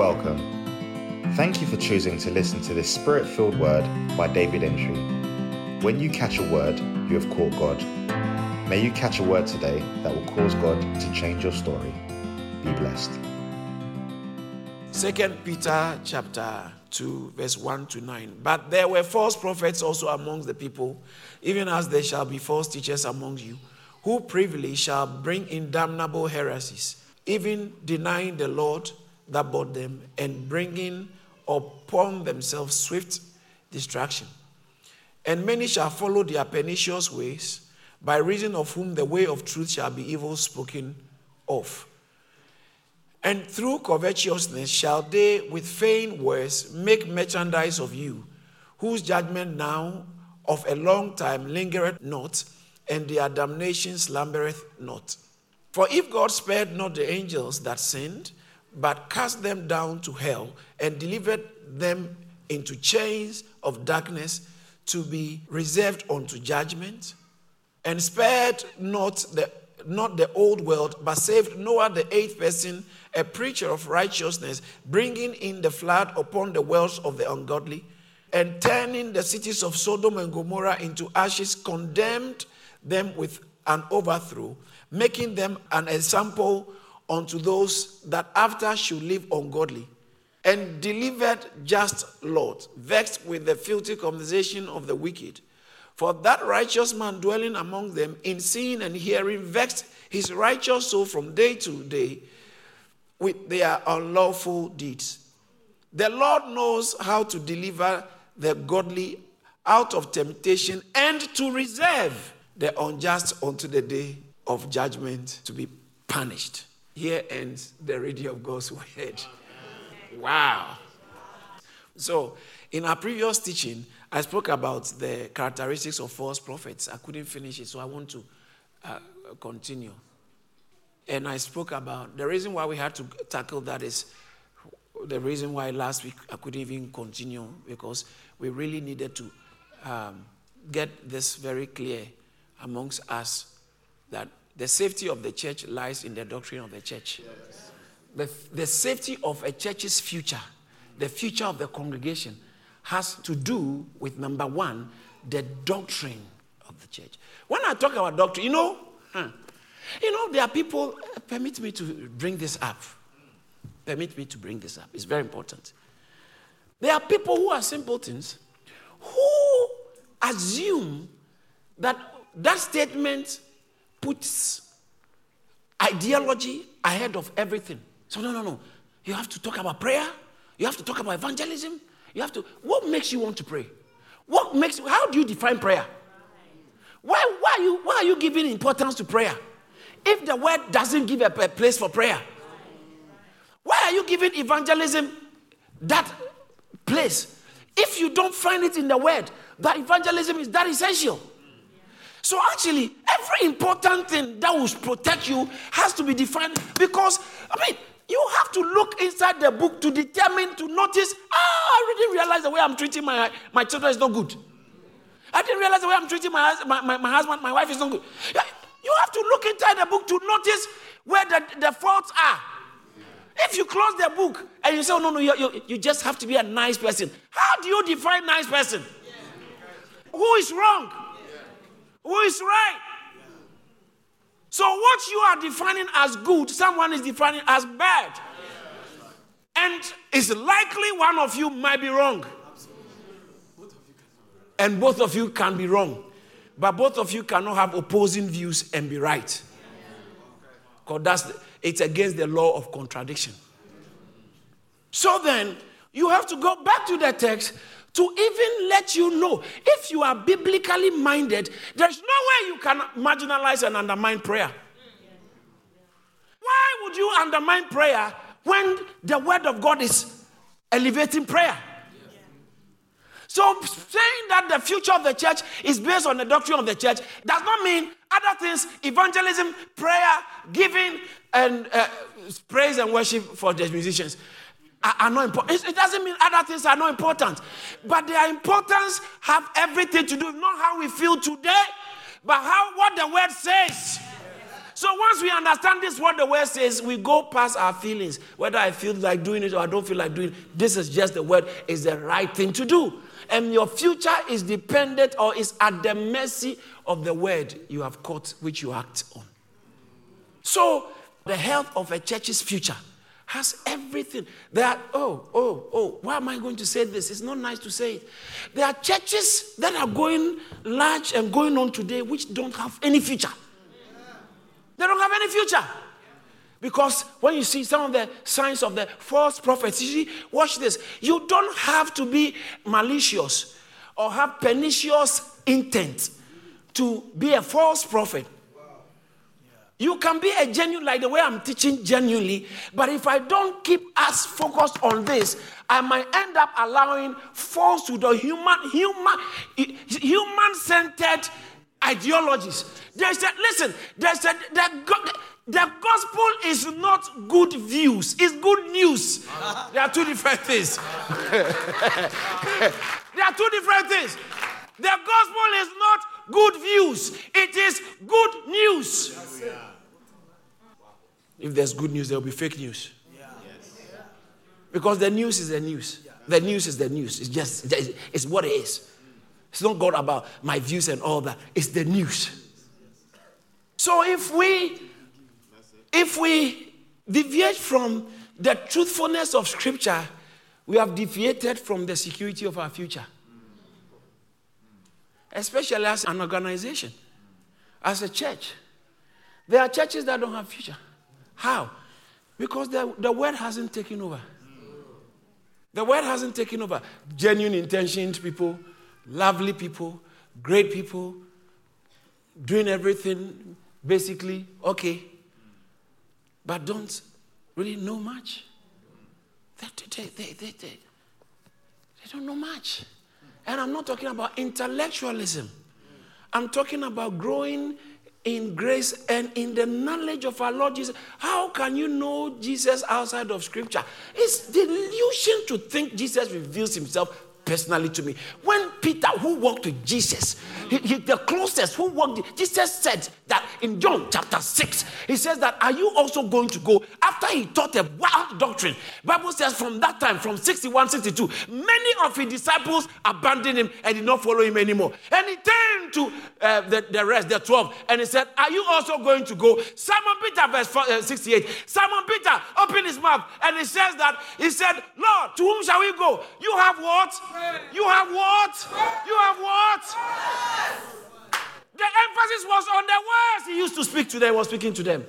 welcome. Thank you for choosing to listen to this spirit filled word by David Antwi. When you catch a word, you have caught God. May you catch a word today that will cause God to change your story. Be blessed. Second Peter chapter 2, verse 1 to 9. But there were false prophets also amongst the people, even as there shall be false teachers among you, who privily shall bring in damnable heresies, even denying the Lord that bought them, and bringing upon themselves swift destruction. And many shall follow their pernicious ways, by reason of whom the way of truth shall be evil spoken of. And through covetousness shall they with feigned words make merchandise of you, whose judgment now of a long time lingereth not, and their damnation slumbereth not. For if God spared not the angels that sinned, but cast them down to hell and delivered them into chains of darkness to be reserved unto judgment, and spared not the, not the old world, but saved Noah the eighth person, a preacher of righteousness, bringing in the flood upon the wells of the ungodly, and turning the cities of Sodom and Gomorrah into ashes, condemned them with an overthrow, making them an example unto those that after should live ungodly, and delivered just Lot, vexed with the filthy conversation of the wicked. For that righteous man dwelling among them, in seeing and hearing, vexed his righteous soul from day to day with their unlawful deeds. The Lord knows how to deliver the godly out of temptation and to reserve the unjust unto the day of judgment to be punished. Here ends the reading of God's word. Wow. So, in our previous teaching, I spoke about the characteristics of false prophets. I couldn't finish it, so I want to uh, continue. And I spoke about the reason why we had to tackle that is the reason why last week I couldn't even continue because we really needed to um, get this very clear amongst us that the safety of the church lies in the doctrine of the church. The, the safety of a church's future, the future of the congregation, has to do with number one, the doctrine of the church. When I talk about doctrine, you know, huh, you know, there are people, uh, permit me to bring this up. Permit me to bring this up. It's very important. There are people who are simpletons who assume that that statement puts ideology ahead of everything. So, no, no, no. You have to talk about prayer. You have to talk about evangelism. You have to. What makes you want to pray? What makes how do you define prayer? Why, why, are you, why are you giving importance to prayer? If the word doesn't give a, a place for prayer, why are you giving evangelism that place? If you don't find it in the word, that evangelism is that essential. So actually, every important thing that will protect you has to be defined because I mean you have to look inside the book to determine to notice. Ah, I didn't realize the way I'm treating my my children is not good. I didn't realize the way I'm treating my, my, my, my husband, my wife is not good. You have to look inside the book to notice where the, the faults are. If you close the book and you say, oh, no, no, you, you, you just have to be a nice person, how do you define nice person? Who is wrong? Who is right? So, what you are defining as good, someone is defining as bad. And it's likely one of you might be wrong. And both of you can be wrong. But both of you cannot have opposing views and be right. Because that's it's against the law of contradiction. So then, you have to go back to the text to even let you know if you are biblically minded, there's no way you can marginalize and undermine prayer. Why would you undermine prayer when the word of God is elevating prayer? So, saying that the future of the church is based on the doctrine of the church does not mean other things, evangelism, prayer, giving, and uh, praise and worship for the musicians are, not important. It doesn't mean other things are not important, but their importance have everything to do not how we feel today, but how what the word says. So once we understand this, what the word says, we go past our feelings. Whether I feel like doing it or I don't feel like doing it, this is just the word, is the right thing to do. And your future is dependent or is at the mercy of the word you have caught, which you act on. So the health of a church's future has everything. There are, oh, oh, oh, why am I going to say this? It's not nice to say it. There are churches that are going large and going on today which don't have any future. They don't have any future. Because when you see some of the signs of the false prophets, you see, watch this. You don't have to be malicious or have pernicious intent to be a false prophet. You can be a genuine, like the way I'm teaching genuinely, but if I don't keep us focused on this, I might end up allowing falsehood or human, human, human-centered ideologies. There's a, listen, there's a, the, the gospel is not good views, it's good news. There are two different things. there are two different things. The gospel is not good views, it is good news. If there's good news, there will be fake news. Because the news is the news. The news is the news. It's just, it's what it is. It's not God about my views and all that. It's the news. So if we, if we deviate from the truthfulness of Scripture, we have deviated from the security of our future. Especially as an organization, as a church. There are churches that don't have future. How? Because the, the word hasn't taken over. The word hasn't taken over. Genuine intentioned people, lovely people, great people, doing everything basically okay, but don't really know much. They, they, they, they, don't know much. And I'm not talking about intellectualism. I'm talking about growing in grace and in the knowledge of our Lord Jesus. How can you know Jesus outside of Scripture? It's delusion to think Jesus reveals himself personally to me. When Peter, who walked with Jesus, he, he, the closest who walked, Jesus said that in John chapter 6, he says that, are you also going to go? After he taught a wild doctrine, Bible says from that time, from 61, 62, many of his disciples abandoned him and did not follow him anymore. And he turned to uh, the, the rest, the 12, and he said, are you also going to go? Simon Peter, verse uh, 68, Simon Peter opened his mouth and he says that, he said, Lord, to whom shall we go? You have what? You have what? You have what? The emphasis was on the words he used to speak to them, was speaking to them.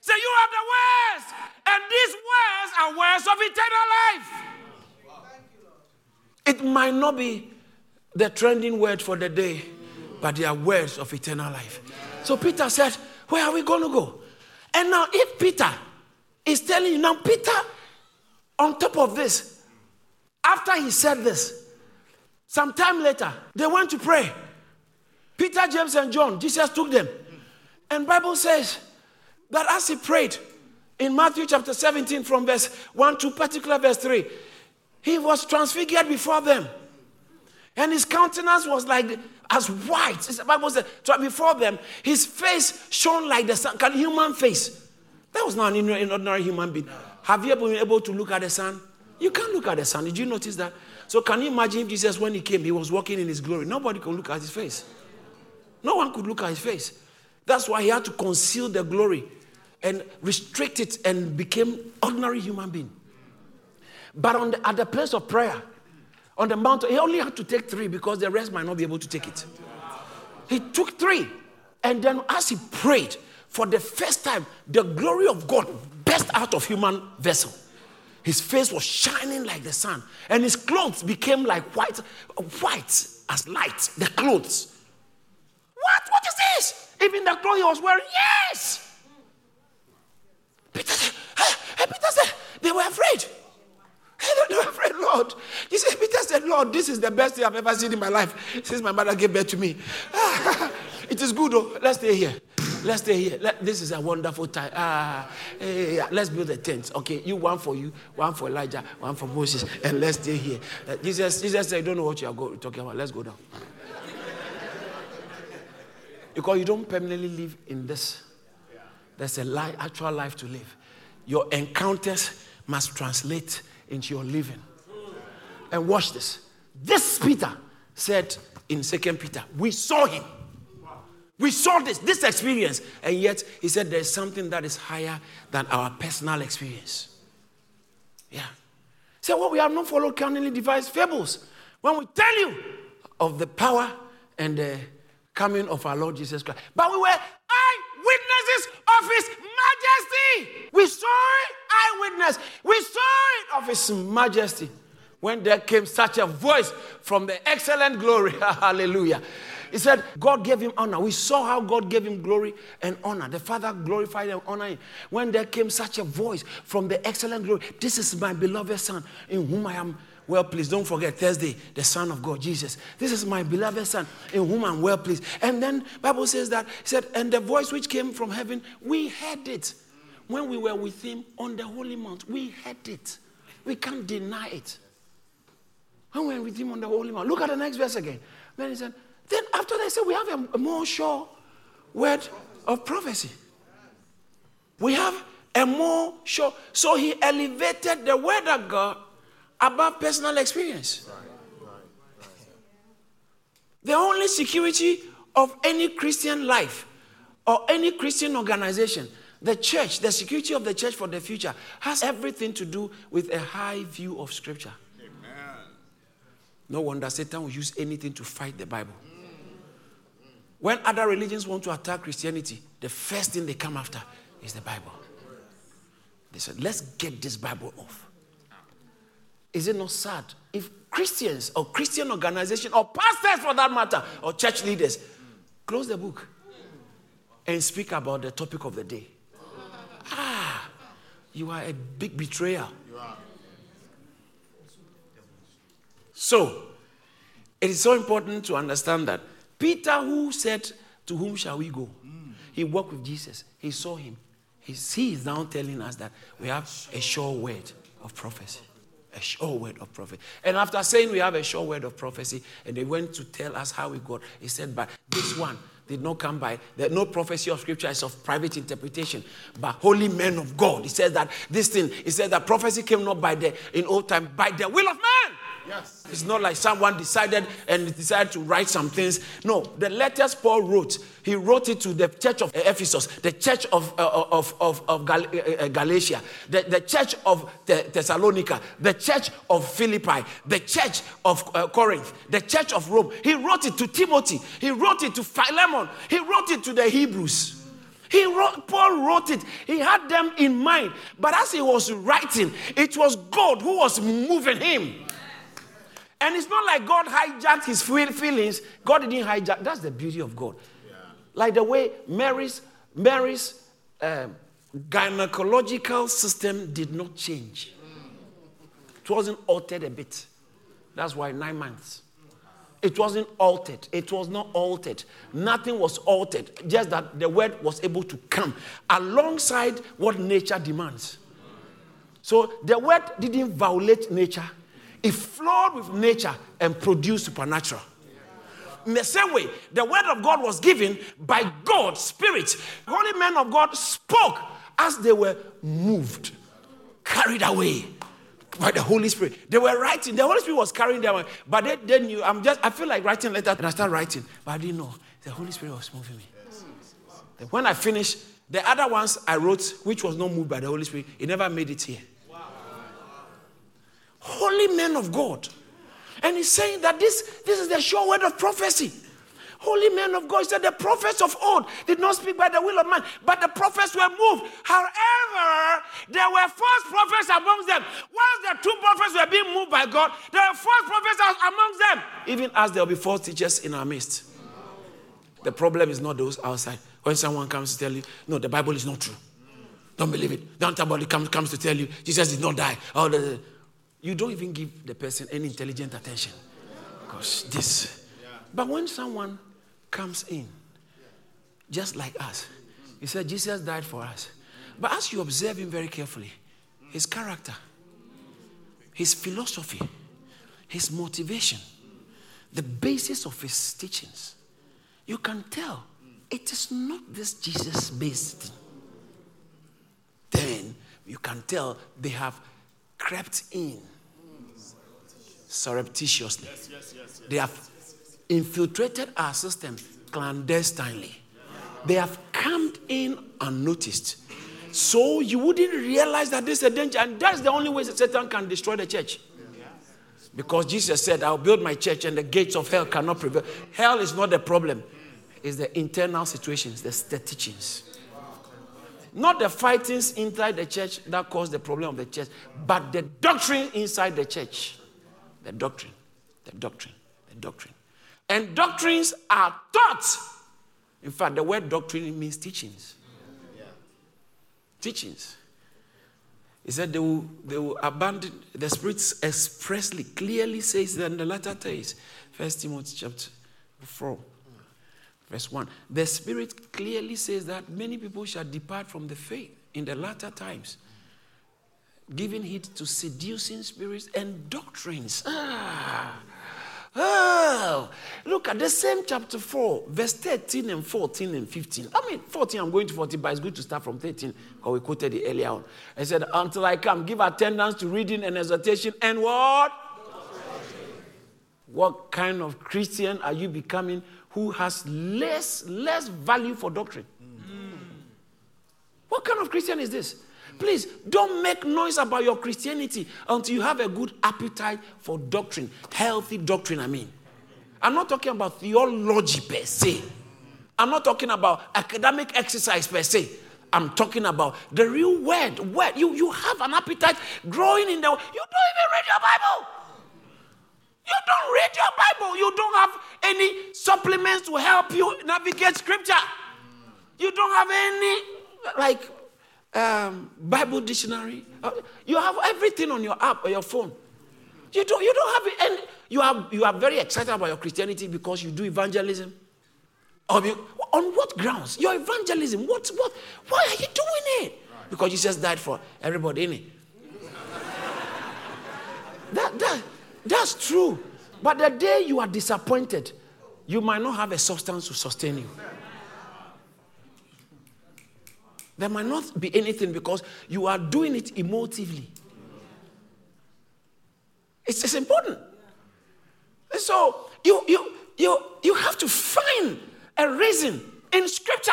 Say, you have the words, and these words are words of eternal life. It might not be the trending word for the day, but they are words of eternal life. So Peter said, Where are we going to go? And now, if Peter is telling you, now, Peter, on top of this, after he said this, some time later, they went to pray. Peter, James, and John, Jesus took them. And Bible says that as he prayed in Matthew chapter 17 from verse 1 to particular verse 3, he was transfigured before them. And his countenance was like as white. The Bible says, before them, his face shone like the sun, human face. That was not an ordinary human being. Have you ever been able to look at the sun? You can't look at the sun. Did you notice that? So can you imagine if Jesus, when he came, he was walking in his glory? Nobody could look at his face. No one could look at his face. That's why he had to conceal the glory and restrict it and became ordinary human being. But on the, at the place of prayer, on the mountain, he only had to take three because the rest might not be able to take it. He took three. And then as he prayed, for the first time, the glory of God burst out of human vessel. His face was shining like the sun, and his clothes became like white, white as light. The clothes. What? What is this? Even the clothes he was wearing. Yes. Peter said, hey, Peter said, they were afraid. They were afraid, Lord. He said, Peter said, Lord, this is the best thing I've ever seen in my life since my mother gave birth to me. it is good, though. Let's stay here. Let's stay here. Let, this is a wonderful time. Ah, hey, let's build a tent. Okay, you one for you, one for Elijah, one for Moses, and let's stay here. Uh, Jesus, Jesus said, I don't know what you are go, talking about. Let's go down. because you don't permanently live in this there's a life, actual life to live. Your encounters must translate into your living. And watch this. This Peter said in Second Peter, we saw him. We saw this, this experience, and yet he said there's something that is higher than our personal experience. Yeah. So what we have not followed cunningly devised fables. When we tell you of the power and the coming of our Lord Jesus Christ, but we were eyewitnesses of His majesty. We saw it, eyewitness. We saw it of His majesty. When there came such a voice from the excellent glory, hallelujah he said, God gave him honor. We saw how God gave him glory and honor. The Father glorified and honored him. When there came such a voice from the excellent glory, this is my beloved Son in whom I am well pleased. Don't forget Thursday, the Son of God, Jesus. This is my beloved Son in whom I'm well pleased. And then Bible says that he said, and the voice which came from heaven, we heard it when we were with him on the holy mount. We heard it. We can't deny it. When we were with him on the holy mount. Look at the next verse again. Then he said, then after that, said, we have a, a more sure word of prophecy. We have a more sure. So he elevated the word of God above personal experience. The only security of any Christian life or any Christian organization, the church, the security of the church for the future, has everything to do with a high view of Scripture. Amen. No wonder Satan will use anything to fight the Bible. When other religions want to attack Christianity, the first thing they come after is the Bible. They said, let's get this Bible off. Is it not sad if Christians or Christian organization or pastors for that matter or church leaders close the book and speak about the topic of the day? Ah, you are a big betrayer. So, it is so important to understand that Peter, who said, To whom shall we go? He walked with Jesus. He saw him. He is now telling us that we have a sure word of prophecy. A sure word of prophecy. And after saying we have a sure word of prophecy, and they went to tell us how we got, he said, But this one did not come by, that no prophecy of scripture is of private interpretation, but holy men of God. He says that this thing, he said that prophecy came not by the, in old time, by the will of man. Yes. It's not like someone decided and decided to write some things. No, the letters Paul wrote, he wrote it to the church of Ephesus, the church of, uh, of, of, of Gal- uh, uh, Galatia, the, the church of Thessalonica, the church of Philippi, the church of uh, Corinth, the church of Rome. He wrote it to Timothy, he wrote it to Philemon, he wrote it to the Hebrews. He wrote, Paul wrote it. He had them in mind. But as he was writing, it was God who was moving him. And it's not like God hijacked his feelings. God didn't hijack. That's the beauty of God. Yeah. Like the way Mary's, Mary's um, gynecological system did not change. It wasn't altered a bit. That's why nine months. It wasn't altered. It was not altered. Nothing was altered. Just that the word was able to come alongside what nature demands. So the word didn't violate nature it flowed with nature and produced supernatural. In the same way, the word of God was given by God's Spirit. Holy men of God spoke as they were moved, carried away by the Holy Spirit. They were writing. The Holy Spirit was carrying them. But they, they knew. I'm just. I feel like writing letters, and I start writing, but I didn't know the Holy Spirit was moving me. When I finished, the other ones I wrote, which was not moved by the Holy Spirit, it never made it here holy men of God. And he's saying that this, this is the sure word of prophecy. Holy men of God said the prophets of old did not speak by the will of man, but the prophets were moved. However, there were false prophets amongst them. Whilst the two prophets were being moved by God, there were false prophets amongst them, even as there will be false teachers in our midst. The problem is not those outside. When someone comes to tell you, no, the Bible is not true. Don't believe it. Don't somebody comes, comes to tell you Jesus did not die. Oh, the, you don't even give the person any intelligent attention. Because this. But when someone comes in, just like us, he said, Jesus died for us. But as you observe him very carefully, his character, his philosophy, his motivation, the basis of his teachings, you can tell it is not this Jesus based thing. you can tell they have crept in surreptitiously. Yes, yes, yes, They have infiltrated our system clandestinely. They have come in unnoticed. So you wouldn't realize that this is a danger. And that's the only way that Satan can destroy the church. Because Jesus said, I'll build my church and the gates of hell cannot prevail. Hell is not the problem, it's the internal situations, the, the teachings. Not the fightings inside the church that cause the problem of the church, but the doctrine inside the church. The doctrine, the doctrine, the doctrine. And doctrines are taught. In fact, the word doctrine means teachings. Yeah. Teachings. He said they will, they will abandon, the Spirit expressly, clearly says that in the latter days, First Timothy chapter 4, verse 1. The Spirit clearly says that many people shall depart from the faith in the latter times, giving heed to seducing spirits and doctrines. Ah. Oh, look at the same chapter 4, verse 13 and 14 and 15. I mean, 14, I'm going to 14, but it's good to start from 13 because we quoted it earlier on. I said, Until I come, give attendance to reading and exhortation and what? What kind of Christian are you becoming who has less, less value for doctrine? What kind of Christian is this? Please don't make noise about your Christianity until you have a good appetite for doctrine, healthy doctrine, I mean. I'm not talking about theology per se, I'm not talking about academic exercise per se. I'm talking about the real word. Word. You, you have an appetite growing in the. You don't even read your Bible. You don't read your Bible. You don't have any supplements to help you navigate scripture. You don't have any, like, um, Bible dictionary. Uh, you have everything on your app or your phone. You don't, you don't have any. You are, you are very excited about your Christianity because you do evangelism. On what grounds? Your evangelism. What, what, why are you doing it? Because Jesus died for everybody, innit? that, that, that's true. But the day you are disappointed, you might not have a substance to sustain you. There might not be anything because you are doing it emotively. It's, it's important. So you, you, you, you have to find a reason in scripture.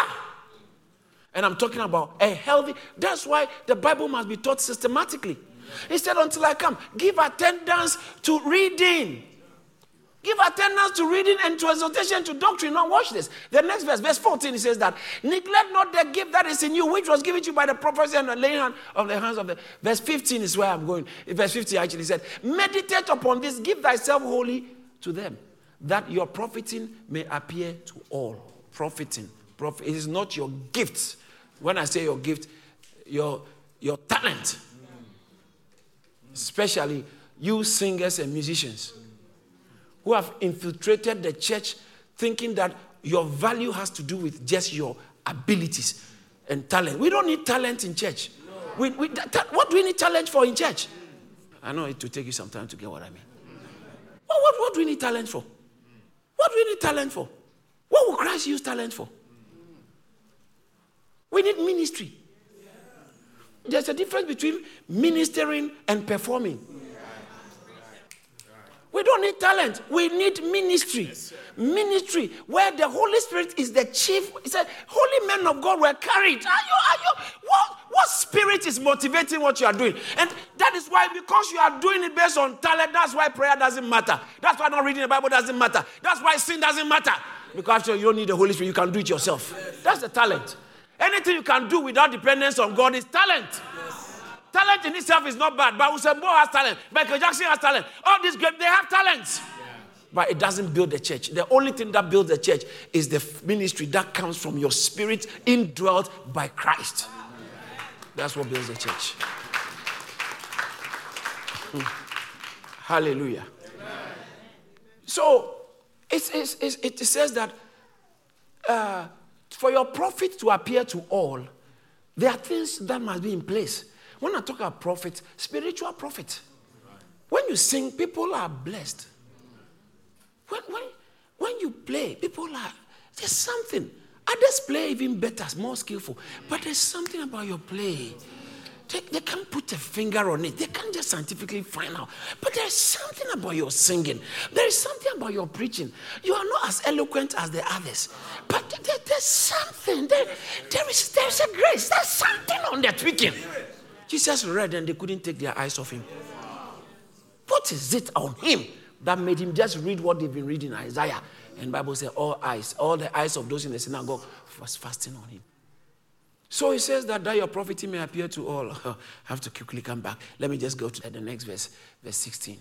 And I'm talking about a healthy, that's why the Bible must be taught systematically. He said, Until I come, give attendance to reading. Give attendance to reading and to exhortation to doctrine. Now, watch this. The next verse, verse 14, he says that neglect not the gift that is in you, which was given to you by the prophecy and the laying hand of the hands of the. Verse 15 is where I'm going. Verse 15 actually said, Meditate upon this, give thyself wholly to them, that your profiting may appear to all. Profiting. Profit. It is not your gift. When I say your gift, your, your talent. Especially you singers and musicians who have infiltrated the church thinking that your value has to do with just your abilities and talent. We don't need talent in church. We, we, that, what do we need talent for in church? I know it will take you some time to get what I mean. What, what, what do we need talent for? What do we need talent for? What will Christ use talent for? We need ministry. There's a difference between ministering and performing. We don't need talent. We need ministry. Yes, ministry where the Holy Spirit is the chief. He said, Holy men of God were carried. Are you, are you, what, what spirit is motivating what you are doing? And that is why, because you are doing it based on talent, that's why prayer doesn't matter. That's why not reading the Bible doesn't matter. That's why sin doesn't matter. Because after you don't need the Holy Spirit, you can do it yourself. That's the talent. Anything you can do without dependence on God is talent. Talent in itself is not bad, but Usain Bolt has talent. Michael Jackson has talent. All these great, they have talents. Yeah. But it doesn't build the church. The only thing that builds the church is the ministry that comes from your spirit indwelt by Christ. That's what builds the church. Hmm. Hallelujah. Amen. So it's, it's, it's, it says that uh, for your profit to appear to all, there are things that must be in place. When I talk about profit, spiritual profit. When you sing, people are blessed. When, when, when you play, people are, there's something. Others play even better, more skillful. But there's something about your play they, they can't put a finger on it. They can't just scientifically find out. But there's something about your singing. There is something about your preaching. You are not as eloquent as the others. But there, there's something. There, there is there's a grace. There's something on their tweaking. Jesus read and they couldn't take their eyes off him. What is it on him that made him just read what they've been reading Isaiah? And Bible says all eyes, all the eyes of those in the synagogue was fasting on him. So he says that, that your prophecy may appear to all. I have to quickly come back. Let me just go to the next verse, verse 16.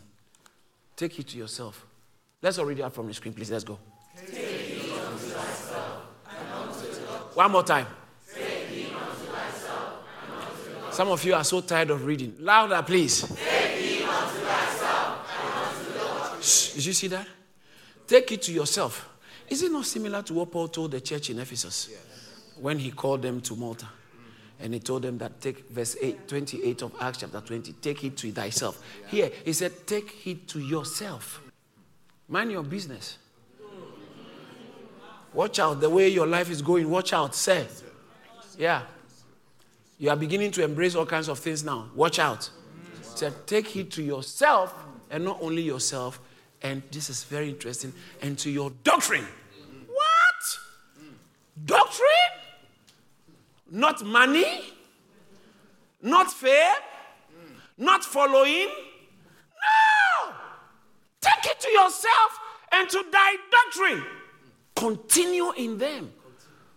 Take it to yourself. Let's all read it from the screen, please. Let's go. One more time. Some of you are so tired of reading. Louder, please. Did you see that? Take it to yourself. Is it not similar to what Paul told the church in Ephesus? Yes when he called them to Malta. And he told them that take verse 8, 28 of Acts chapter 20, take it to thyself. Here, he said, take it to yourself. Mind your business. Watch out the way your life is going. Watch out, say. Yeah. You are beginning to embrace all kinds of things now. Watch out. Said, take it to yourself, and not only yourself, and this is very interesting, and to your doctrine. What? Doctrine? not money, not fair, not following. No! Take it to yourself and to thy doctrine. Continue in them.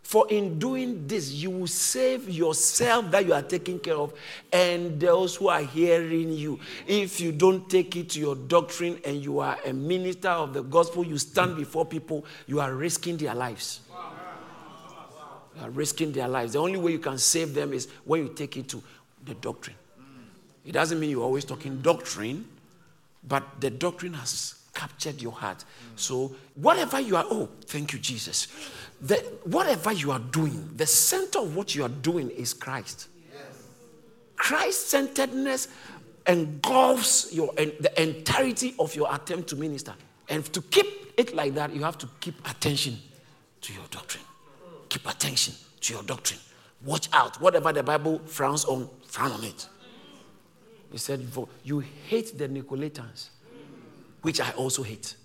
For in doing this, you will save yourself that you are taking care of and those who are hearing you. If you don't take it to your doctrine and you are a minister of the gospel, you stand before people, you are risking their lives You are risking their lives. The only way you can save them is when you take it to the doctrine. It doesn't mean you're always talking doctrine, but the doctrine has captured your heart. So, whatever you are, oh, thank you, Jesus. The, whatever you are doing, the center of what you are doing is Christ. Christ centeredness engulfs your, the entirety of your attempt to minister. And to keep it like that, you have to keep attention to your doctrine. Keep attention to your doctrine. Watch out. Whatever the Bible frowns on, frown on it. He said, You hate the Nicolaitans, which I also hate.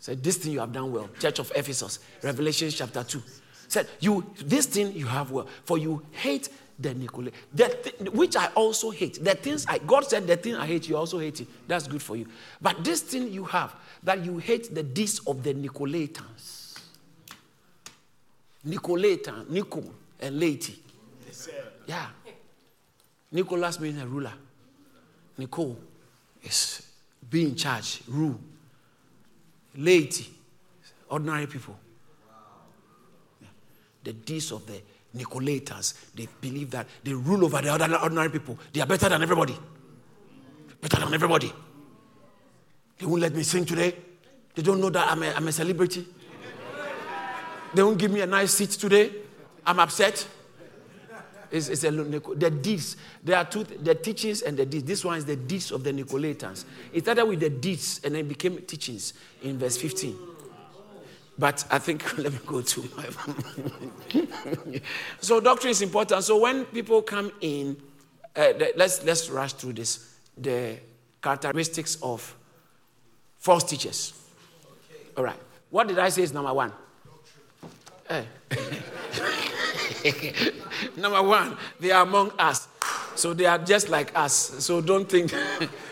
Said, This thing you have done well. Church of Ephesus, Revelation chapter 2. Said, You this thing you have well, for you hate the Nicolaitans, which I also hate. The things I God said, the thing I hate, you also hate it. That's good for you. But this thing you have, that you hate the deeds of the Nicolaitans. Nicolaitan, Nicol, and Laity. Yeah. Nicholas means a ruler. Nicole is be in charge, rule. Laity, ordinary people. The deeds of the Nicolaitans, they believe that they rule over the other ordinary people. They are better than everybody. Better than everybody. They won't let me sing today. They don't know that I'm a, I'm a celebrity. They won't give me a nice seat today. I'm upset. It's, it's a, the deeds. There are two, the teachings and the deeds. This one is the deeds of the Nicolaitans. It started with the deeds and then became teachings in verse 15. But I think, let me go to my. so, doctrine is important. So, when people come in, uh, let's, let's rush through this. The characteristics of false teachers. All right. What did I say is number one? Hey. Number one, they are among us. So they are just like us. So don't think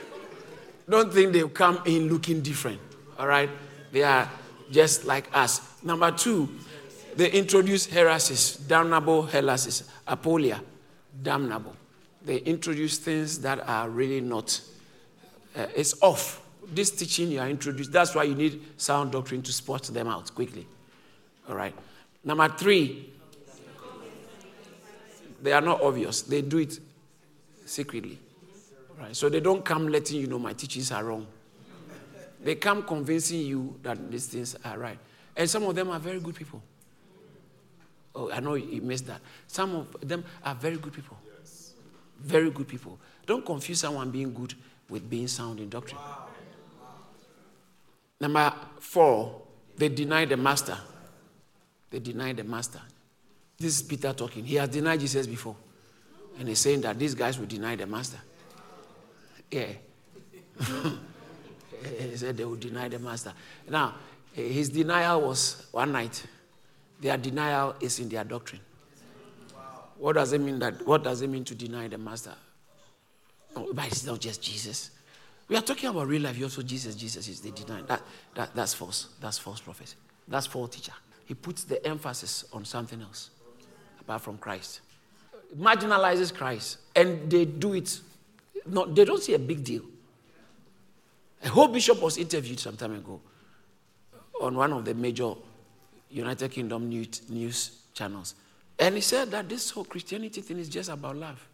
don't think they'll come in looking different. All right? They are just like us. Number two, they introduce heresies, damnable heresies, apoleia, damnable. They introduce things that are really not. Uh, it's off. This teaching you are introduced. That's why you need sound doctrine to spot them out quickly. All right. Number three, they are not obvious. They do it secretly. Right? So they don't come letting you know my teachings are wrong. They come convincing you that these things are right. And some of them are very good people. Oh, I know you missed that. Some of them are very good people. Very good people. Don't confuse someone being good with being sound in doctrine. Number four, they deny the master. They deny the master. This is Peter talking. He has denied Jesus before. And he's saying that these guys will deny the master. Yeah. he said they will deny the master. Now, his denial was one night. Their denial is in their doctrine. What does it mean that what does it mean to deny the master? Oh, but it's not just Jesus. We are talking about real life. You also Jesus, Jesus is the deny. That, that, that's false. That's false prophecy. That's false teacher. He puts the emphasis on something else apart from Christ. Marginalizes Christ. And they do it. Not, they don't see a big deal. A whole bishop was interviewed some time ago on one of the major United Kingdom news, news channels. And he said that this whole Christianity thing is just about love.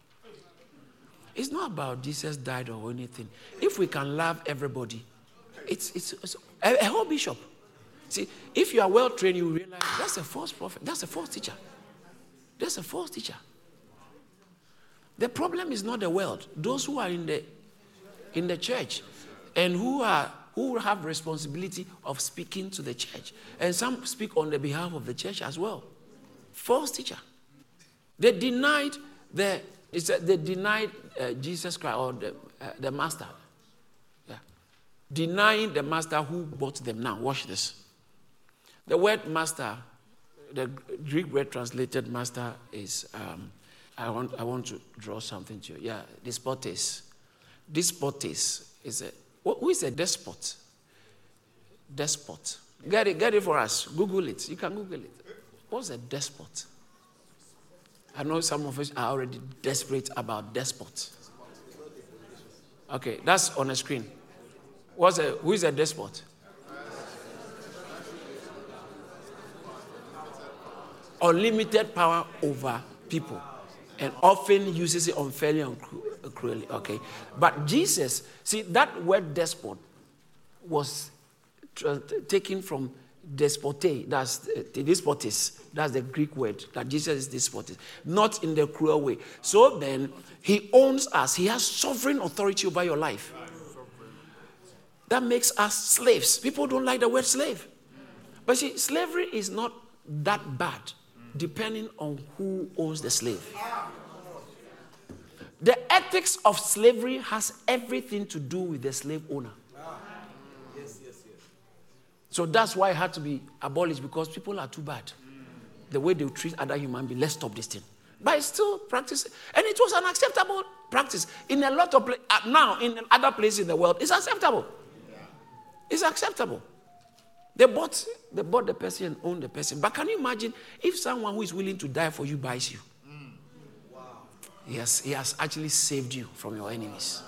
It's not about Jesus died or anything. If we can love everybody, it's, it's, it's a, a, whole bishop. See, if you are well trained, you realize that's a false prophet, that's a false teacher. That's a false teacher. The problem is not the world. Those who are in the in the church and who are who have responsibility of speaking to the church. And some speak on the behalf of the church as well. False teacher. They denied the It's they denied uh, Jesus Christ or the, uh, the master. Yeah. Denying the master who bought them. Now, watch this. The word master, the Greek word translated master is, um, I, want, I want to draw something to you. Yeah, despotes. Despotes is a, who is a despot? Despot. Get it, get it for us. Google it. You can Google it. What's a despot? I know some of us are already desperate about despot. Okay, that's on the screen. What's a, who is a despot? Unlimited power over people and often uses it unfairly and cruelly. Okay, but Jesus, see, that word despot was taken from despote, that's uh, despotis, that's the Greek word, that Jesus is despotis, not in the cruel way. So then, he owns us, he has sovereign authority over your life. That makes us slaves. People don't like the word slave. But see, slavery is not that bad, depending on who owns the slave. The ethics of slavery has everything to do with the slave owner. So that's why it had to be abolished because people are too bad. The way they treat other human beings. Let's stop this thing. But it's still practice. And it was an acceptable practice. In a lot of places, uh, now in other places in the world, it's acceptable. It's acceptable. They bought, they bought the person and owned the person. But can you imagine if someone who is willing to die for you buys you? He has, he has actually saved you from your enemies.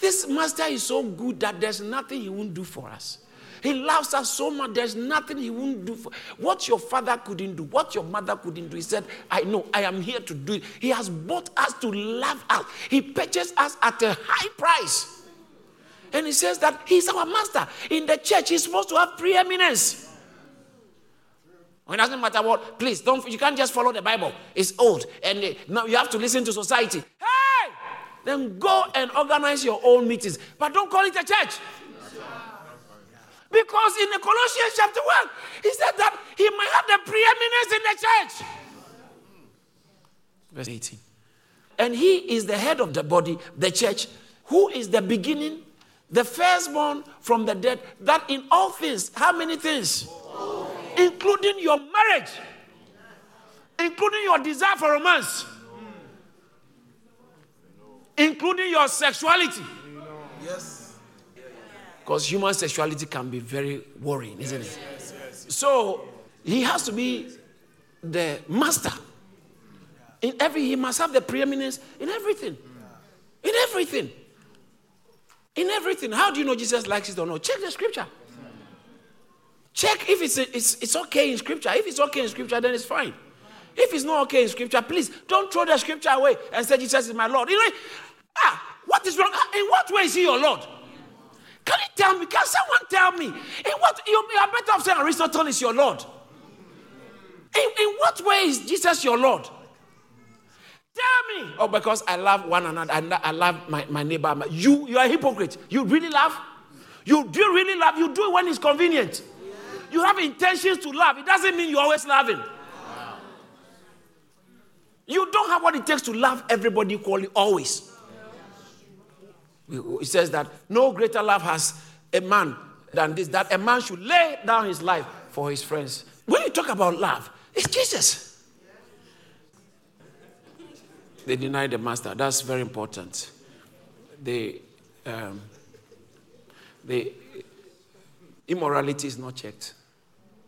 This master is so good that there's nothing he won't do for us. He loves us so much, there's nothing he won't do for what your father couldn't do, what your mother couldn't do. He said, I know, I am here to do it. He has bought us to love us. He purchased us at a high price. And he says that he's our master. In the church, he's supposed to have preeminence. It doesn't matter what, please don't you can't just follow the Bible. It's old. And uh, now you have to listen to society. Hey! Then go and organize your own meetings. But don't call it a church. Because in the Colossians chapter 1, he said that he might have the preeminence in the church. Verse 18. And he is the head of the body, the church, who is the beginning, the firstborn from the dead, that in all things, how many things? Including your marriage, including your desire for romance including your sexuality. Yes. Because human sexuality can be very worrying, isn't it? Yes. Yes. So he has to be the master. In every, he must have the preeminence in everything. In everything. In everything. How do you know Jesus likes it or not? Check the scripture. Check if it's, it's, it's okay in scripture. If it's okay in scripture, then it's fine. If it's not okay in scripture, please don't throw the scripture away and say Jesus is my Lord. You know, Ah, what is wrong? In what way is he your Lord? Can you tell me? Can someone tell me? In what you, you are better off saying Aristotle is your Lord. In, in what way is Jesus your Lord? Tell me. Oh, because I love one another. I, I love my, my neighbor. You, you are a hypocrite. You really love? You do really love? You do it when it's convenient. You have intentions to love. It doesn't mean you're always loving. You don't have what it takes to love everybody equally always. It says that no greater love has a man than this, that a man should lay down his life for his friends. When you talk about love, it's Jesus. They deny the master. That's very important. They, um, the immorality is not checked.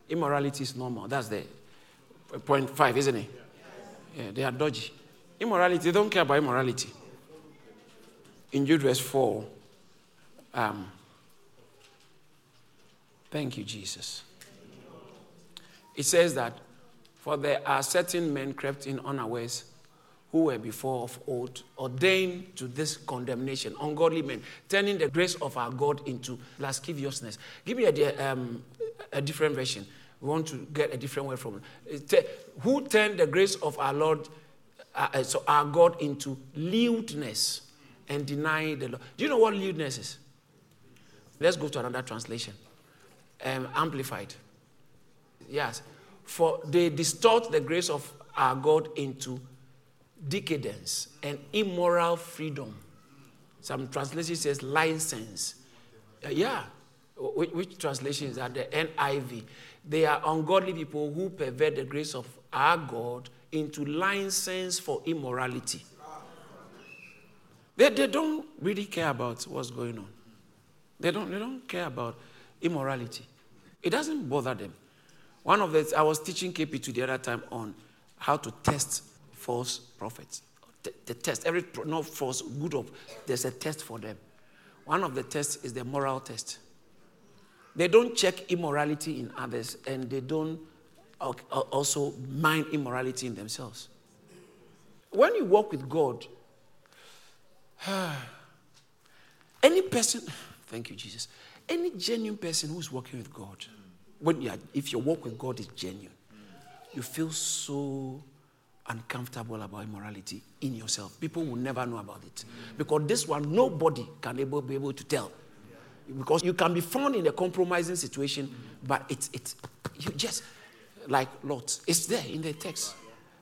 Immorality is normal. That's the point five, isn't it? Yeah, they are dodgy. Immorality, they don't care about immorality. In Jude verse 4, um, thank you, Jesus. It says that, for there are certain men crept in unawares who were before of old ordained to this condemnation, ungodly men, turning the grace of our God into lasciviousness. Give me a, um, a different version. We want to get a different word from it. Who turned the grace of our Lord, uh, uh, so our God, into lewdness and deny the Lord? Do you know what lewdness is? Let's go to another translation. Um, amplified. Yes. For they distort the grace of our God into decadence and immoral freedom. Some translation says license. Uh, yeah. Which, which, translation is that? The NIV. They are ungodly people who pervert the grace of our God into license for immorality. They, they don't really care about what's going on. They don't, they don't care about immorality. It doesn't bother them. One of the, I was teaching KP2 the other time on how to test false prophets. The, the test, every, not false, good of, there's a test for them. One of the tests is the moral test. They don't check immorality in others and they don't also mind immorality in themselves. When you walk with God, any person, thank you, Jesus, any genuine person who's walking with God, when you are, if your walk with God is genuine, you feel so uncomfortable about immorality in yourself. People will never know about it. Because this one, nobody can able, be able to tell. Because you can be found in a compromising situation, but it's, it's you just, like Lot, it's there in the text.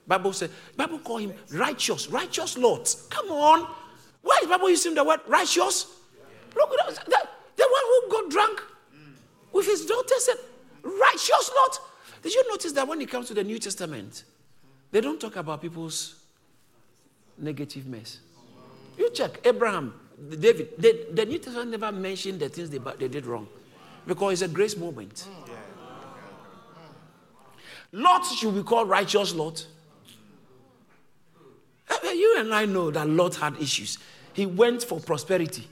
Bible says, Bible call him righteous, righteous Lot. Come on. Why is Bible using the word righteous? Look at that. The, the one who got drunk with his daughter said, righteous Lot. Did you notice that when it comes to the New Testament, they don't talk about people's negative mess. You check Abraham, David, they, the New Testament never mentioned the things they, they did wrong because it's a grace moment. Lot should be called righteous Lot. Eh, eh, you and I know that Lot had issues. He went for prosperity.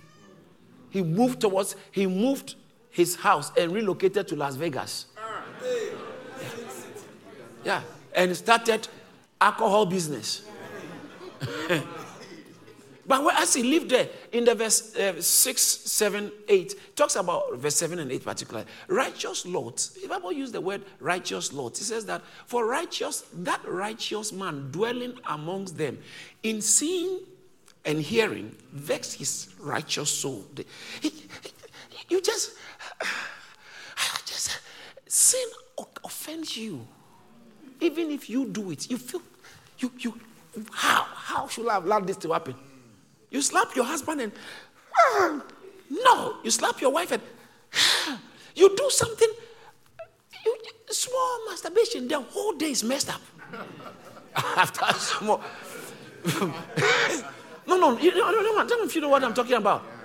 He moved towards, he moved his house and relocated to Las Vegas. Ah. Yeah. And started alcohol business. but as he lived there, in the verse uh, 6, 7, 8, talks about verse 7 and 8 particularly. Righteous Lot, the Bible used the word righteous Lot. It says that for righteous, that righteous man dwelling amongst them, in seeing and hearing, vexed his righteous soul. He, he, you just, just, sin offends you. Even if you do it, you feel, you, you, how? How should I have allowed this to happen? You slap your husband and, ah, no. You slap your wife and, ah, you do something, you, small masturbation, the whole day is messed up. After small. no, no, you, no, no, no, tell me if you know what I'm talking about.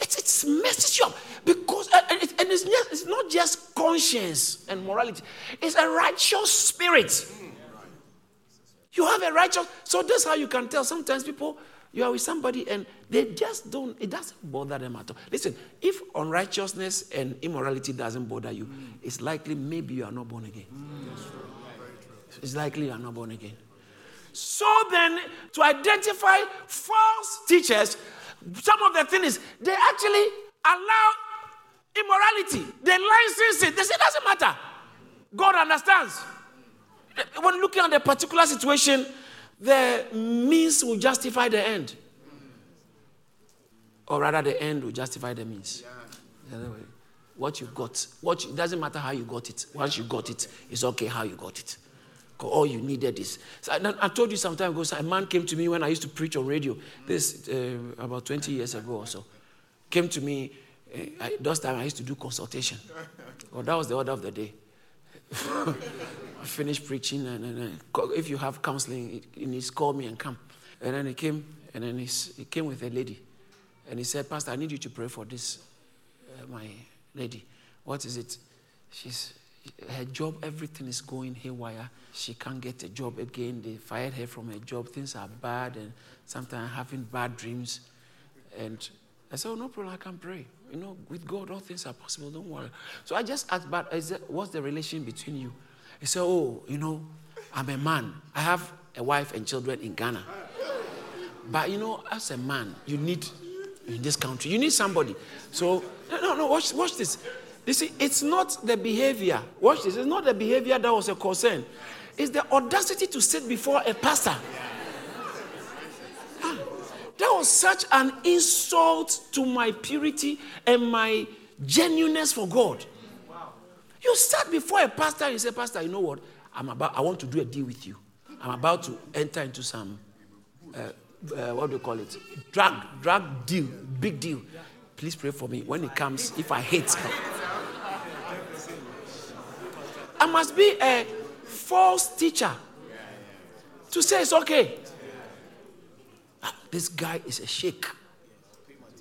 It's, it's messes you up because and, it, and it's, it's not just conscience and morality it's a righteous spirit you have a righteous so that's how you can tell sometimes people you are with somebody and they just don't it doesn't bother them at all listen if unrighteousness and immorality doesn't bother you mm. it's likely maybe you are not born again mm. it's likely you are not born again so then to identify false teachers some of the things they actually allow immorality. They license it. They say it doesn't matter. God understands. When looking at a particular situation, the means will justify the end. Or rather, the end will justify the means. What you got, what you, doesn't matter how you got it. Once you got it, it's okay how you got it. All you needed is. So I, I, told you some time ago, so a man came to me when I used to preach on radio, this uh, about 20 years ago or so. Came to me, uh, I, those time I used to do consultation. Well, that was the order of the day. I finished preaching, and, and, if you have counseling, he needs call me and come. And then he came, and then he came with a lady. And he said, Pastor, I need you to pray for this, uh, my lady. What is it? She's her job, everything is going haywire. She can't get a job again. They fired her from her job. Things are bad, and sometimes having bad dreams. And I said, oh, no problem, I can pray. You know, with God, all things are possible. Don't worry. So I just asked, but what's the relation between you? He said, oh, you know, I'm a man. I have a wife and children in Ghana. But you know, as a man, you need in this country, you need somebody. So no, no, no. Watch, watch this. You see, it's not the behavior. Watch this. It's not the behavior that was a concern. It's the audacity to sit before a pastor. Ah, that was such an insult to my purity and my genuineness for God. You sat before a pastor and you say, Pastor, you know what? I'm about, I want to do a deal with you. I'm about to enter into some, uh, uh, what do you call it? Drug, drug deal, big deal. Please pray for me. When it comes, if I hate, must be a false teacher to say it's okay. Ah, this guy is a sheikh.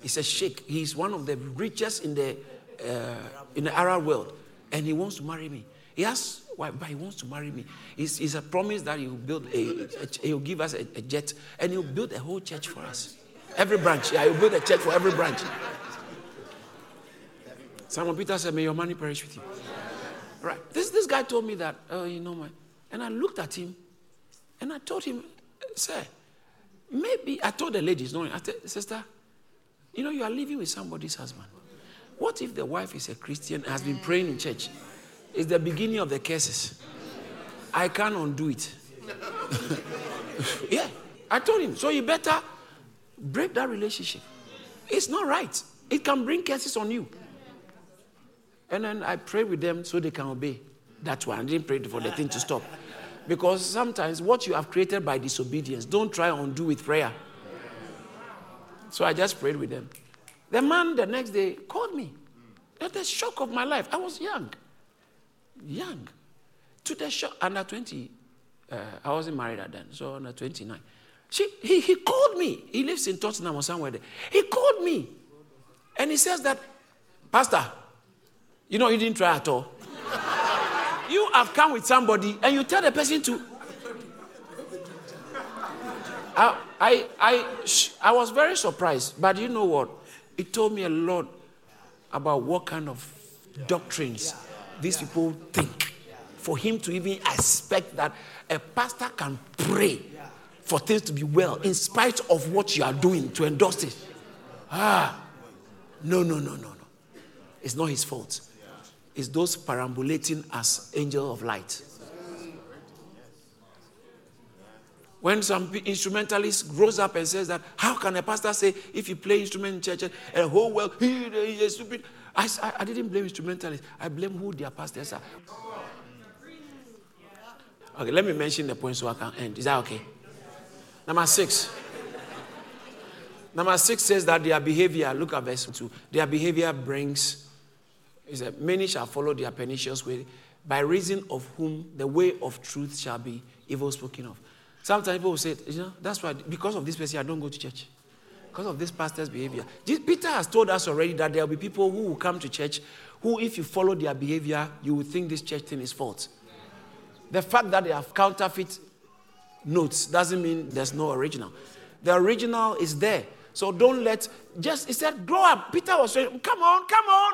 He's a sheikh. He's one of the richest in the uh, in the Arab world, and he wants to marry me. He asks why, but he wants to marry me. It's, a promise that he'll build a, a he'll give us a, a, jet, and he'll build a whole church for us. Every branch, yeah, he'll build a church for every branch. Simon Peter said, "May your money perish with you." Right. This, this guy told me that, oh, you know, my. And I looked at him and I told him, sir, maybe, I told the ladies, no, I said, sister, you know, you are living with somebody's husband. What if the wife is a Christian, has been praying in church? It's the beginning of the curses. I can't undo it. yeah. I told him, so you better break that relationship. It's not right. It can bring curses on you. And then I pray with them so they can obey. That's why I didn't pray for the thing to stop. Because sometimes what you have created by disobedience, don't try and undo with prayer. So I just prayed with them. The man the next day called me. At the shock of my life. I was young. Young. To the shock. Under 20. Uh, I wasn't married at then. So under 29. She, he, he called me. He lives in Tottenham or somewhere there. He called me. And he says that, Pastor, you know, you didn't try at all. you have come with somebody and you tell the person to. I, I, I, I was very surprised, but you know what? It told me a lot about what kind of doctrines these people think. For him to even expect that a pastor can pray for things to be well in spite of what you are doing to endorse it. Ah, no, no, no, no, no. It's not his fault is those perambulating as angel of light. When some instrumentalist grows up and says that, how can a pastor say if you play instrument in church the whole world, he, he is stupid? I, I didn't blame instrumentalists. I blame who their pastors are. Okay, let me mention the point so I can end. Is that okay? Number six. Number six says that their behavior, look at verse 2, their behavior brings he said, Many shall follow their pernicious way, by reason of whom the way of truth shall be evil spoken of. Sometimes people will say, you know, that's why, because of this person, I don't go to church. Because of this pastor's behavior. Peter has told us already that there will be people who will come to church who, if you follow their behavior, you will think this church thing is false. The fact that they have counterfeit notes doesn't mean there's no original. The original is there. So don't let, just, he said, grow up. Peter was saying, come on, come on.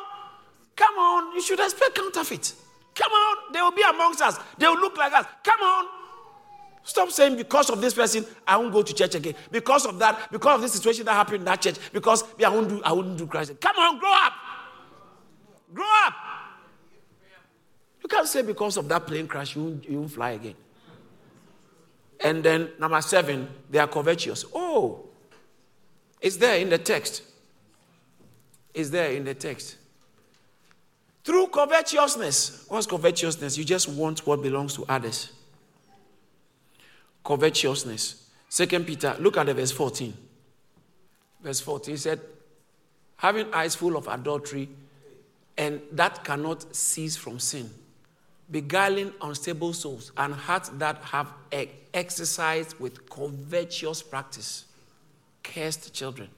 Come on, you should expect counterfeit. Come on, they will be amongst us. They will look like us. Come on. Stop saying because of this person, I won't go to church again. Because of that, because of this situation that happened in that church, because I won't do, I wouldn't do Christ. Come on, grow up. Grow up. You can't say because of that plane crash, you won't, you won't fly again. And then number seven, they are covetous. Oh, it's there in the text. It's there in the text. Through covetousness. What's covetousness? You just want what belongs to others. covetousness. Second Peter, look at the verse 14. Verse 14 he said, having eyes full of adultery, and that cannot cease from sin, beguiling unstable souls, and hearts that have exercised with covetous practice. Cursed children.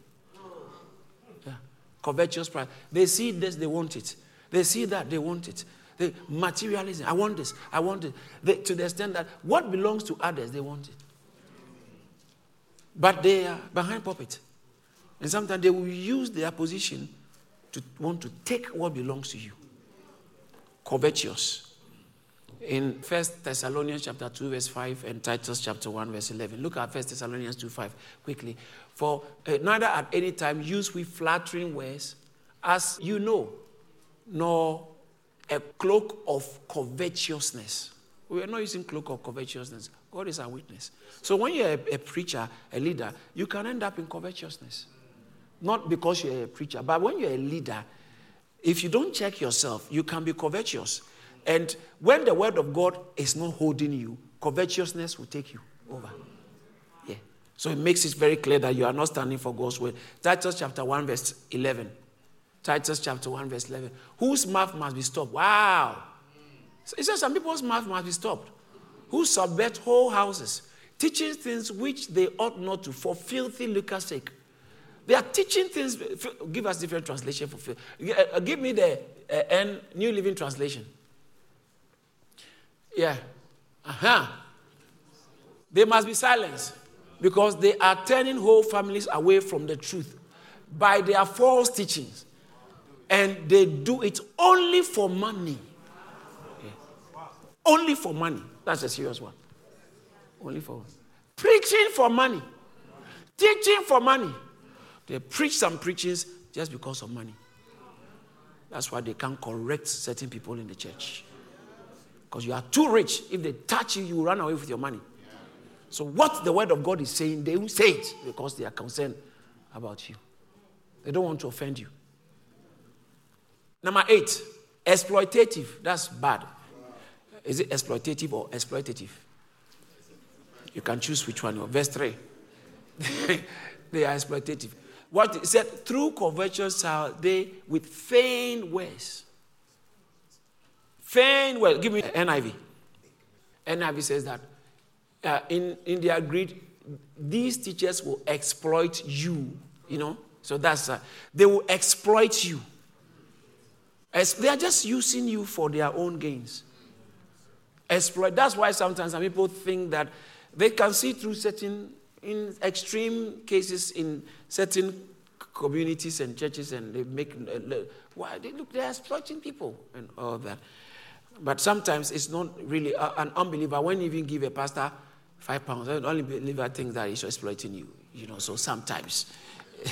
Yeah. Covetous practice. They see this, they want it. They see that, they want it. The materialism, I want this, I want it. They, to the extent that what belongs to others, they want it. But they are behind puppet. And sometimes they will use their position to want to take what belongs to you. Covetous. In 1 Thessalonians chapter 2, verse 5, and Titus chapter 1, verse 11. Look at 1 Thessalonians 2, 5 quickly. For uh, neither at any time use we flattering words, as you know, nor a cloak of covetousness. We are not using cloak of covetousness. God is our witness. So when you're a, a preacher, a leader, you can end up in covetousness. Not because you're a preacher, but when you're a leader, if you don't check yourself, you can be covetous. And when the word of God is not holding you, covetousness will take you over. Yeah. So it makes it very clear that you are not standing for God's word. Titus chapter 1, verse 11. Titus chapter 1, verse 11. Whose mouth must be stopped? Wow. So it says some people's mouth must be stopped. Who subvert whole houses, teaching things which they ought not to for filthy lucre's sake. They are teaching things. Give us different translation for uh, Give me the uh, N New Living Translation. Yeah. Uh-huh. They must be silenced because they are turning whole families away from the truth by their false teachings. And they do it only for money. Only for money. That's a serious one. Only for preaching for money, teaching for money. They preach some preachings just because of money. That's why they can't correct certain people in the church. Because you are too rich. If they touch you, you run away with your money. So, what the word of God is saying, they will say it because they are concerned about you. They don't want to offend you. Number eight, exploitative. That's bad. Is it exploitative or exploitative? You can choose which one. Verse 3. they are exploitative. What it said, through conversions are they with feigned words. Feigned words. Give me NIV. NIV says that uh, in, in their greed, these teachers will exploit you, you know. So that's, uh, they will exploit you. As they are just using you for their own gains. Exploit. That's why sometimes some people think that they can see through certain in extreme cases in certain communities and churches, and they make why they look they're exploiting people and all that. But sometimes it's not really uh, an unbeliever when you even give a pastor five pounds. An unbeliever thinks that he's exploiting you. You know, so sometimes,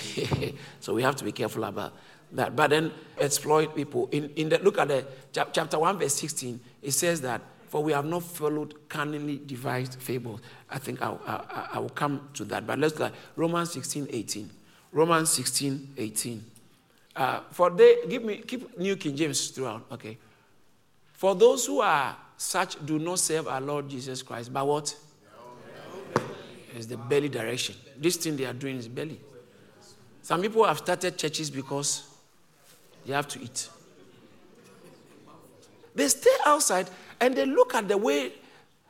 so we have to be careful about that. But then exploit people. In, in the look at the chapter one verse sixteen, it says that for we have not followed cunningly devised fables. I think I'll, I, I will come to that. But let's look at Romans 16, 18. Romans 16, 18. Uh, for they, give me, keep New King James throughout, okay. For those who are such do not serve our Lord Jesus Christ, but what? It's the belly direction. This thing they are doing is belly. Some people have started churches because they have to eat. They stay outside and they look at the way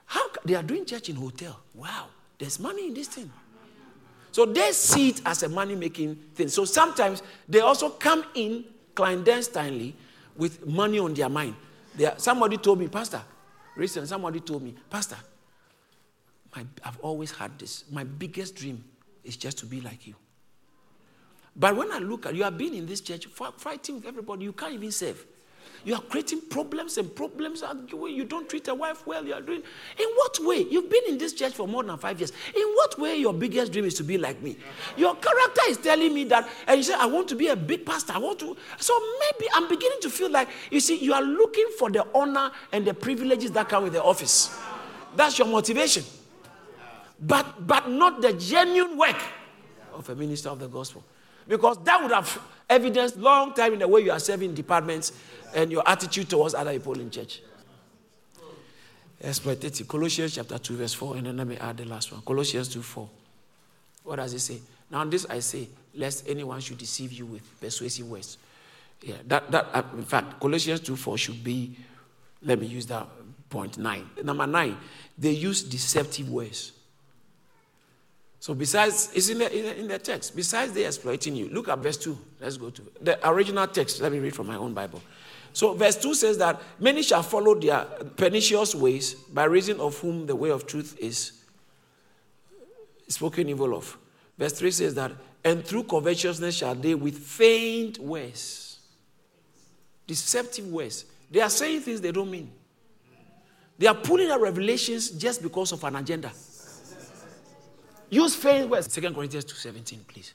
how they are doing church in hotel. Wow, there's money in this thing. So they see it as a money making thing. So sometimes they also come in clandestinely with money on their mind. Are, somebody told me, Pastor, recently somebody told me, Pastor, my, I've always had this. My biggest dream is just to be like you. But when I look at you, have been in this church fighting with everybody, you can't even serve. You are creating problems and problems. You don't treat a wife well. You are doing. In what way? You've been in this church for more than five years. In what way your biggest dream is to be like me? Your character is telling me that, and you say, I want to be a big pastor. I want to. So maybe I'm beginning to feel like, you see, you are looking for the honor and the privileges that come with the office. That's your motivation. But, but not the genuine work of a minister of the gospel. Because that would have evidenced long time in the way you are serving departments and your attitude towards other people in church. exploitative. Colossians chapter 2, verse 4, and then let me add the last one. Colossians 2 4. What does it say? Now, this I say, lest anyone should deceive you with persuasive words. Yeah, that, that uh, in fact, Colossians 2 4 should be, let me use that point nine. Number nine, they use deceptive words. So besides, it's in the, in the, text. Besides they exploiting you, look at verse 2. Let's go to the original text. Let me read from my own Bible. So verse 2 says that many shall follow their pernicious ways, by reason of whom the way of truth is spoken evil of. Verse 3 says that, and through covetousness shall they with faint words, deceptive words. They are saying things they don't mean. They are pulling out revelations just because of an agenda. Use faith words. Second Corinthians 2.17, please.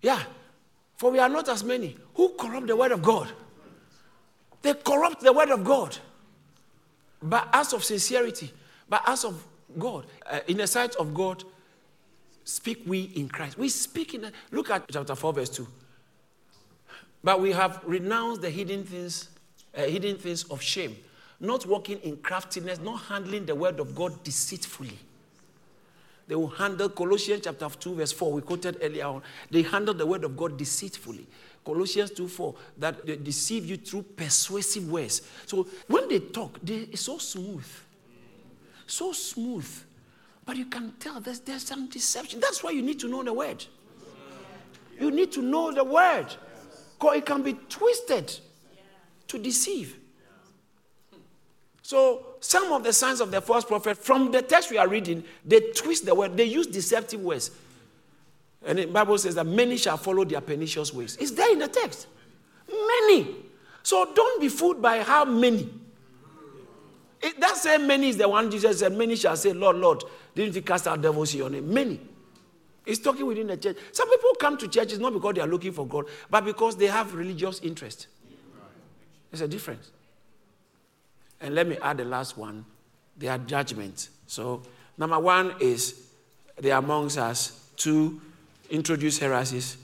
Yeah. For we are not as many who corrupt the word of God. They corrupt the word of God. But as of sincerity, but as of God, uh, in the sight of God, speak we in Christ. We speak in, look at chapter 4, verse 2. But we have renounced the hidden things, uh, hidden things of shame, not walking in craftiness, not handling the word of God deceitfully they will handle Colossians chapter 2, verse 4, we quoted earlier on. They handle the word of God deceitfully. Colossians 2 4, that they deceive you through persuasive words. So when they talk, they, it's so smooth. So smooth. But you can tell there's, there's some deception. That's why you need to know the word. You need to know the word. Because it can be twisted to deceive. So some of the signs of the false prophet, from the text we are reading, they twist the word, they use deceptive words. And the Bible says that many shall follow their pernicious ways. It's there in the text. Many. So don't be fooled by how many. It, that same many is the one Jesus said, Many shall say, Lord, Lord, didn't you cast out devils in your name? Many. He's talking within the church. Some people come to churches not because they are looking for God, but because they have religious interest. There's a difference. And let me add the last one their judgment. So, number one is they are amongst us. Two, introduce heresies.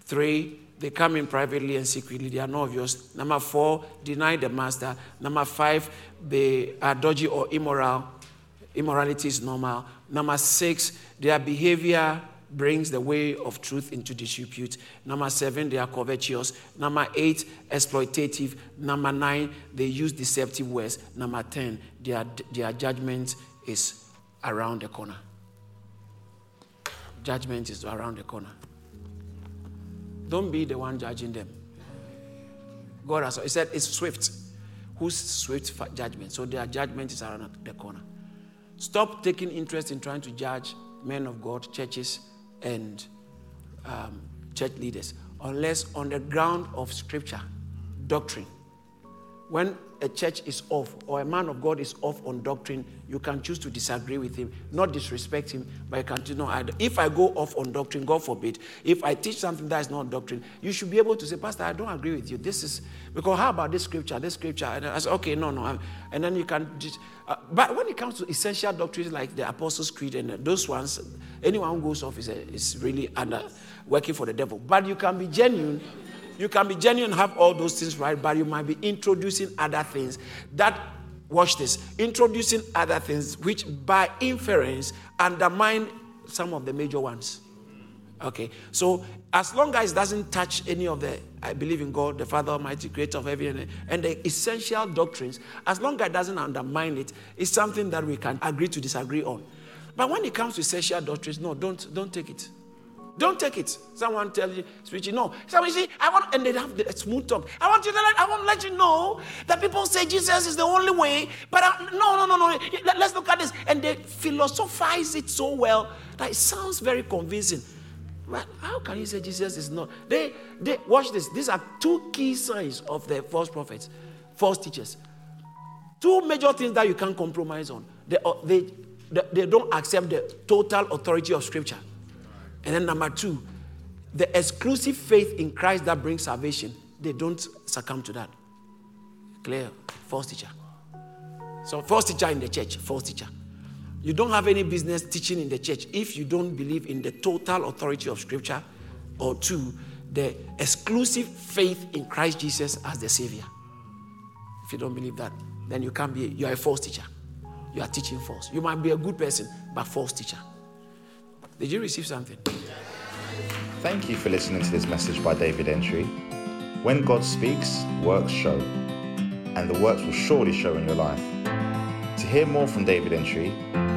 Three, they come in privately and secretly. They are not obvious. Number four, deny the master. Number five, they are dodgy or immoral. Immorality is normal. Number six, their behavior brings the way of truth into disrepute. Number seven, they are covetous. Number eight, exploitative. Number nine, they use deceptive words. Number ten, their, their judgment is around the corner. Judgment is around the corner. Don't be the one judging them. God has, he said it's swift. Who's swift judgment? So their judgment is around the corner. Stop taking interest in trying to judge men of God, churches, and um, church leaders unless on the ground of scripture, doctrine. When a church is off or a man of God is off on doctrine, you can choose to disagree with him, not disrespect him, but you can know either. If I go off on doctrine, God forbid, if I teach something that is not doctrine, you should be able to say, Pastor, I don't agree with you. This is because how about this scripture, this scripture? And I say, okay, no, no. And then you can just, uh, but when it comes to essential doctrines like the Apostles' Creed and those ones, anyone who goes off is, a, is really under working for the devil. But you can be genuine. You can be genuine have all those things right, but you might be introducing other things that, watch this, introducing other things which by inference undermine some of the major ones. Okay, so as long as it doesn't touch any of the, I believe in God, the Father Almighty, creator of heaven and the essential doctrines, as long as it doesn't undermine it, it's something that we can agree to disagree on. But when it comes to essential doctrines, no, don't, don't take it. Don't take it. Someone tell you, preaching, no. Someone say, I want, and they have the smooth talk. I want you to let, I want to let you know that people say Jesus is the only way, but I, no, no, no, no. Let, let's look at this. And they philosophize it so well that it sounds very convincing. But how can you say Jesus is not? They, they watch this. These are two key signs of the false prophets, false teachers. Two major things that you can't compromise on. They, uh, they, they don't accept the total authority of Scripture. And then number two, the exclusive faith in Christ that brings salvation. They don't succumb to that. Clear, false teacher. So, false teacher in the church, false teacher. You don't have any business teaching in the church if you don't believe in the total authority of Scripture, or two, the exclusive faith in Christ Jesus as the Savior. If you don't believe that, then you can't be, you are a false teacher. you are teaching false. You might be a good person, but false teacher. Did you receive something? Thank you for listening to this message by David Antwi. When God speaks, works show, and the works will surely show in your life. To hear more from David Antwi,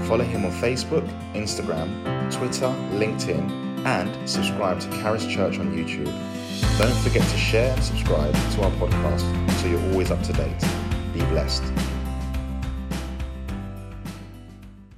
follow him on Facebook, Instagram, Twitter, LinkedIn, and subscribe to Caris Church on YouTube. Don't forget to share and subscribe to our podcast so you're always up to date. Be blessed.